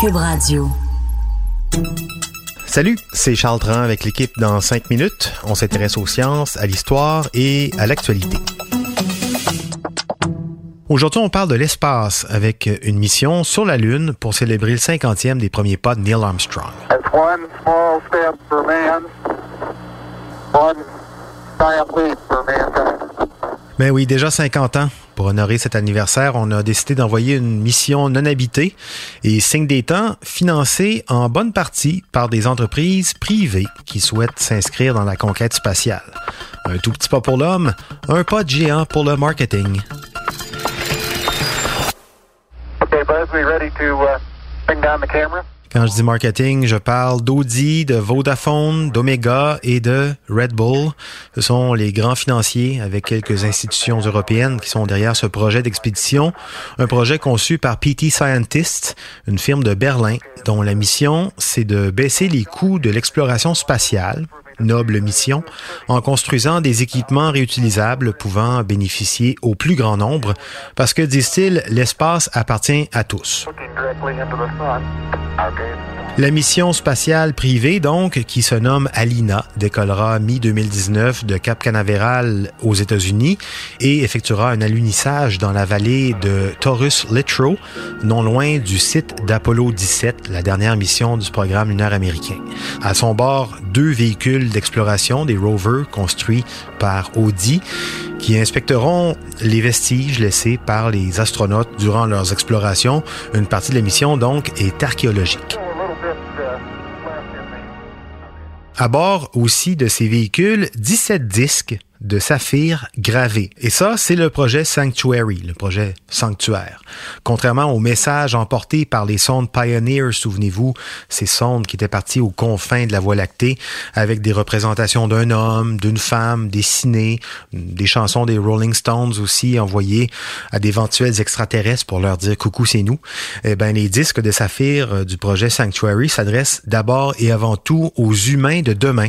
Cube Radio. Salut, c'est Charles Tran avec l'équipe dans 5 minutes. On s'intéresse aux sciences, à l'histoire et à l'actualité. Aujourd'hui, on parle de l'espace avec une mission sur la Lune pour célébrer le 50e des premiers pas de Neil Armstrong. Ben oui, déjà 50 ans. Pour honorer cet anniversaire, on a décidé d'envoyer une mission non habitée et signe des temps financée en bonne partie par des entreprises privées qui souhaitent s'inscrire dans la conquête spatiale. Un tout petit pas pour l'homme, un pas de géant pour le marketing. Uh? Quand je dis marketing, je parle d'Audi, de Vodafone, d'Omega et de Red Bull. Ce sont les grands financiers avec quelques institutions européennes qui sont derrière ce projet d'expédition. Un projet conçu par PT Scientists, une firme de Berlin, dont la mission, c'est de baisser les coûts de l'exploration spatiale noble mission, en construisant des équipements réutilisables pouvant bénéficier au plus grand nombre, parce que, disent-ils, l'espace appartient à tous. La mission spatiale privée, donc, qui se nomme Alina, décollera mi-2019 de Cap Canaveral aux États-Unis et effectuera un alunissage dans la vallée de Taurus Littrow, non loin du site d'Apollo 17, la dernière mission du programme lunaire américain. À son bord, deux véhicules d'exploration, des rovers construits par Audi, qui inspecteront les vestiges laissés par les astronautes durant leurs explorations. Une partie de la mission, donc, est archéologique. À bord aussi de ces véhicules, 17 disques de saphir gravés. Et ça, c'est le projet Sanctuary, le projet sanctuaire. Contrairement aux messages emportés par les sondes Pioneer, souvenez-vous, ces sondes qui étaient parties aux confins de la Voie lactée avec des représentations d'un homme, d'une femme dessinées, des chansons des Rolling Stones aussi envoyées à d'éventuels extraterrestres pour leur dire coucou, c'est nous. Eh ben, les disques de saphir euh, du projet Sanctuary s'adressent d'abord et avant tout aux humains de demain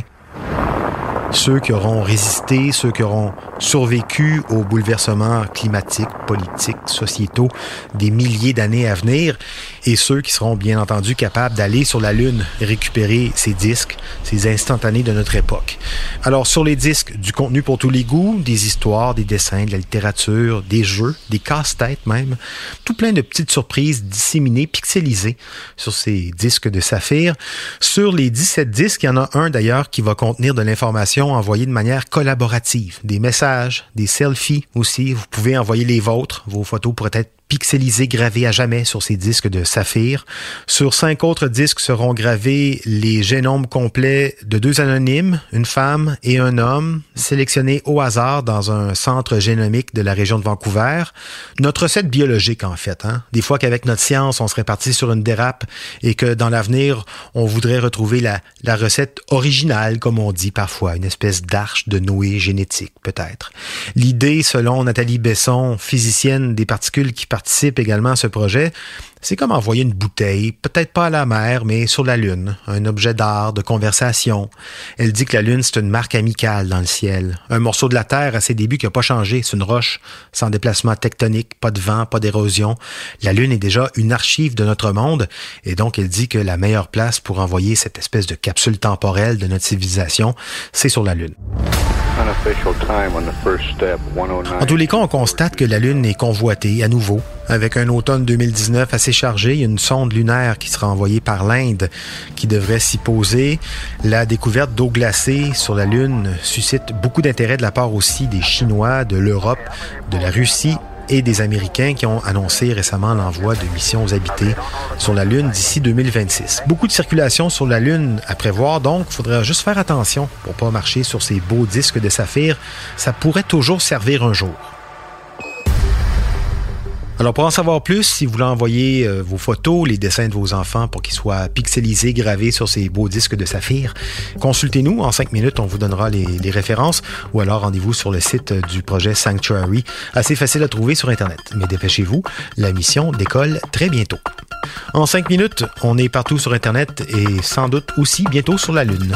ceux qui auront résisté, ceux qui auront survécu aux bouleversements climatiques, politiques, sociétaux des milliers d'années à venir, et ceux qui seront bien entendu capables d'aller sur la Lune récupérer ces disques, ces instantanés de notre époque. Alors sur les disques, du contenu pour tous les goûts, des histoires, des dessins, de la littérature, des jeux, des casse-têtes même, tout plein de petites surprises disséminées, pixelisées sur ces disques de saphir. Sur les 17 disques, il y en a un d'ailleurs qui va contenir de l'information envoyée de manière collaborative, des messages, des selfies aussi. Vous pouvez envoyer les vôtres, vos photos pourraient être pixelisées, gravées à jamais sur ces disques de saphir. Sur cinq autres disques seront gravés les génomes complets de deux anonymes, une femme et un homme, sélectionnés au hasard dans un centre génomique de la région de Vancouver. Notre recette biologique, en fait. Hein? Des fois qu'avec notre science, on serait parti sur une dérape et que dans l'avenir, on voudrait retrouver la, la recette originale, comme on dit parfois, une espèce d'arche de Noé génétique, peut-être. L'idée, selon Nathalie Besson, physicienne des particules qui participe également à ce projet, c'est comme envoyer une bouteille, peut-être pas à la mer, mais sur la Lune, un objet d'art, de conversation. Elle dit que la Lune, c'est une marque amicale dans le ciel. Un morceau de la Terre à ses débuts qui n'a pas changé, c'est une roche, sans déplacement tectonique, pas de vent, pas d'érosion. La Lune est déjà une archive de notre monde, et donc elle dit que la meilleure place pour envoyer cette espèce de capsule temporelle de notre civilisation, c'est sur la Lune. 109. En tous les cas, on constate que la Lune est convoitée à nouveau. Avec un automne 2019 assez chargé, une sonde lunaire qui sera envoyée par l'Inde qui devrait s'y poser. La découverte d'eau glacée sur la Lune suscite beaucoup d'intérêt de la part aussi des Chinois, de l'Europe, de la Russie et des Américains qui ont annoncé récemment l'envoi de missions habitées sur la Lune d'ici 2026. Beaucoup de circulation sur la Lune à prévoir, donc il faudra juste faire attention pour pas marcher sur ces beaux disques de saphir. Ça pourrait toujours servir un jour. Alors pour en savoir plus, si vous voulez envoyer euh, vos photos, les dessins de vos enfants pour qu'ils soient pixelisés, gravés sur ces beaux disques de saphir, consultez-nous. En cinq minutes, on vous donnera les, les références ou alors rendez-vous sur le site euh, du projet Sanctuary. Assez facile à trouver sur Internet. Mais dépêchez-vous, la mission décolle très bientôt. En cinq minutes, on est partout sur Internet et sans doute aussi bientôt sur la Lune.